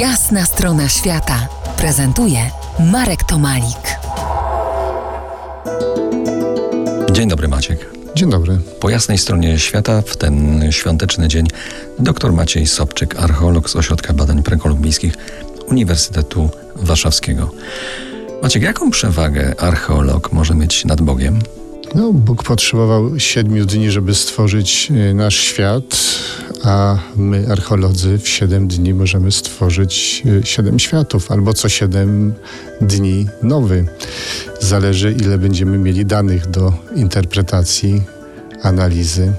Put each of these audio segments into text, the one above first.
Jasna strona świata prezentuje Marek Tomalik. Dzień dobry Maciek. Dzień dobry. Po jasnej stronie świata w ten świąteczny dzień dr Maciej Sobczyk, archeolog z Ośrodka Badań Prekolumbijskich Uniwersytetu Warszawskiego. Maciek, jaką przewagę archeolog może mieć nad Bogiem? No, Bóg potrzebował siedmiu dni, żeby stworzyć e, nasz świat, a my, archeolodzy, w siedem dni możemy stworzyć e, siedem światów, albo co siedem dni nowy. Zależy, ile będziemy mieli danych do interpretacji, analizy.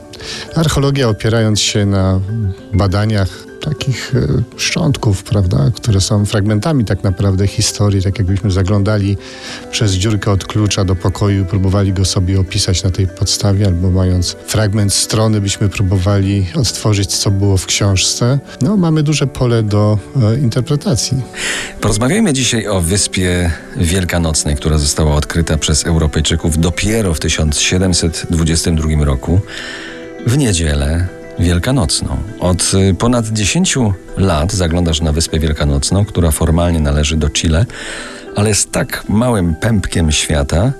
Archeologia, opierając się na badaniach takich e, szczątków, prawda, które są fragmentami tak naprawdę historii, tak jakbyśmy zaglądali przez dziurkę od klucza do pokoju, próbowali go sobie opisać na tej podstawie, albo mając fragment strony, byśmy próbowali odtworzyć, co było w książce. No, mamy duże pole do e, interpretacji. Porozmawiajmy dzisiaj o wyspie Wielkanocnej, która została odkryta przez Europejczyków dopiero w 1722 roku. W niedzielę wielkanocną. Od y, ponad 10 lat zaglądasz na Wyspę Wielkanocną, która formalnie należy do Chile, ale jest tak małym pępkiem świata.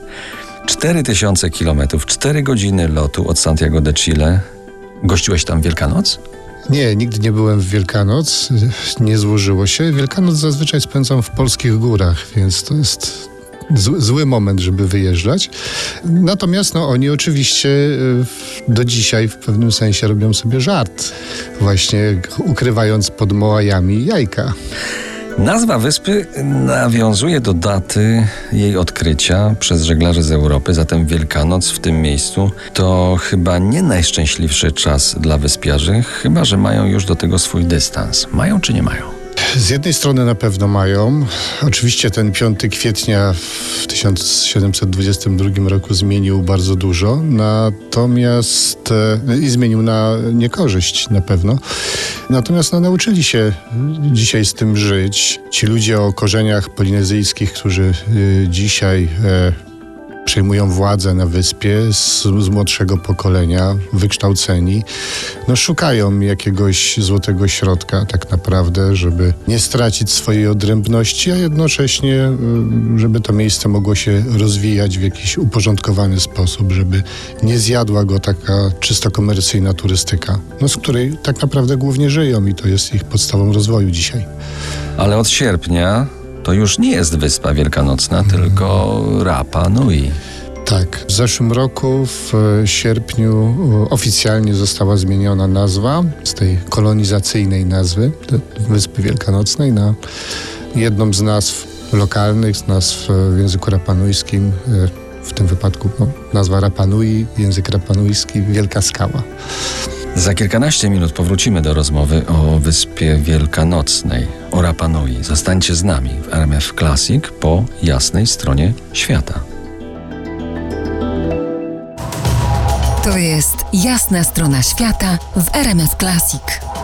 4000 kilometrów, 4 godziny lotu od Santiago de Chile. Gościłeś tam Wielkanoc? Nie, nigdy nie byłem w Wielkanoc, nie złożyło się. Wielkanoc zazwyczaj spędzam w polskich górach, więc to jest zły moment, żeby wyjeżdżać. Natomiast no, oni oczywiście e, do dzisiaj w pewnym sensie robią sobie żart, właśnie ukrywając pod mołajami jajka. Nazwa wyspy nawiązuje do daty jej odkrycia przez żeglarzy z Europy, zatem Wielkanoc w tym miejscu to chyba nie najszczęśliwszy czas dla wyspiarzy, chyba że mają już do tego swój dystans. Mają czy nie mają? Z jednej strony na pewno mają. Oczywiście ten 5 kwietnia w 1722 roku zmienił bardzo dużo, natomiast e, i zmienił na niekorzyść na pewno. Natomiast no, nauczyli się dzisiaj z tym żyć. Ci ludzie o korzeniach polinezyjskich, którzy e, dzisiaj e, przejmują władzę na wyspie z, z, młodszego pokolenia, wykształceni, no szukają jakiegoś złotego środka tak naprawdę, żeby nie stracić swojej odrębności, a jednocześnie, y, żeby to miejsce mogło się rozwijać w jakiś uporządkowany sposób, żeby nie zjadła go taka czysto komercyjna turystyka, no z której tak naprawdę głównie żyją i to jest ich podstawą rozwoju dzisiaj. Ale od sierpnia to już nie jest Wyspa Wielkanocna, hmm. tylko Rapa Nui. Tak, w zeszłym roku w sierpniu oficjalnie została zmieniona nazwa z tej kolonizacyjnej nazwy Wyspy Wielkanocnej na jedną z nazw lokalnych, z nazw w języku rapanujskim, e, w tym wypadku no, nazwa Rapanui, język rapanujski, Wielka Skała. Za kilkanaście minut powrócimy do rozmowy o Wyspie Wielkanocnej, o Rapanui. Zostańcie z nami w RMF Classic po jasnej stronie świata. To jest jasna strona świata w RMF Classic.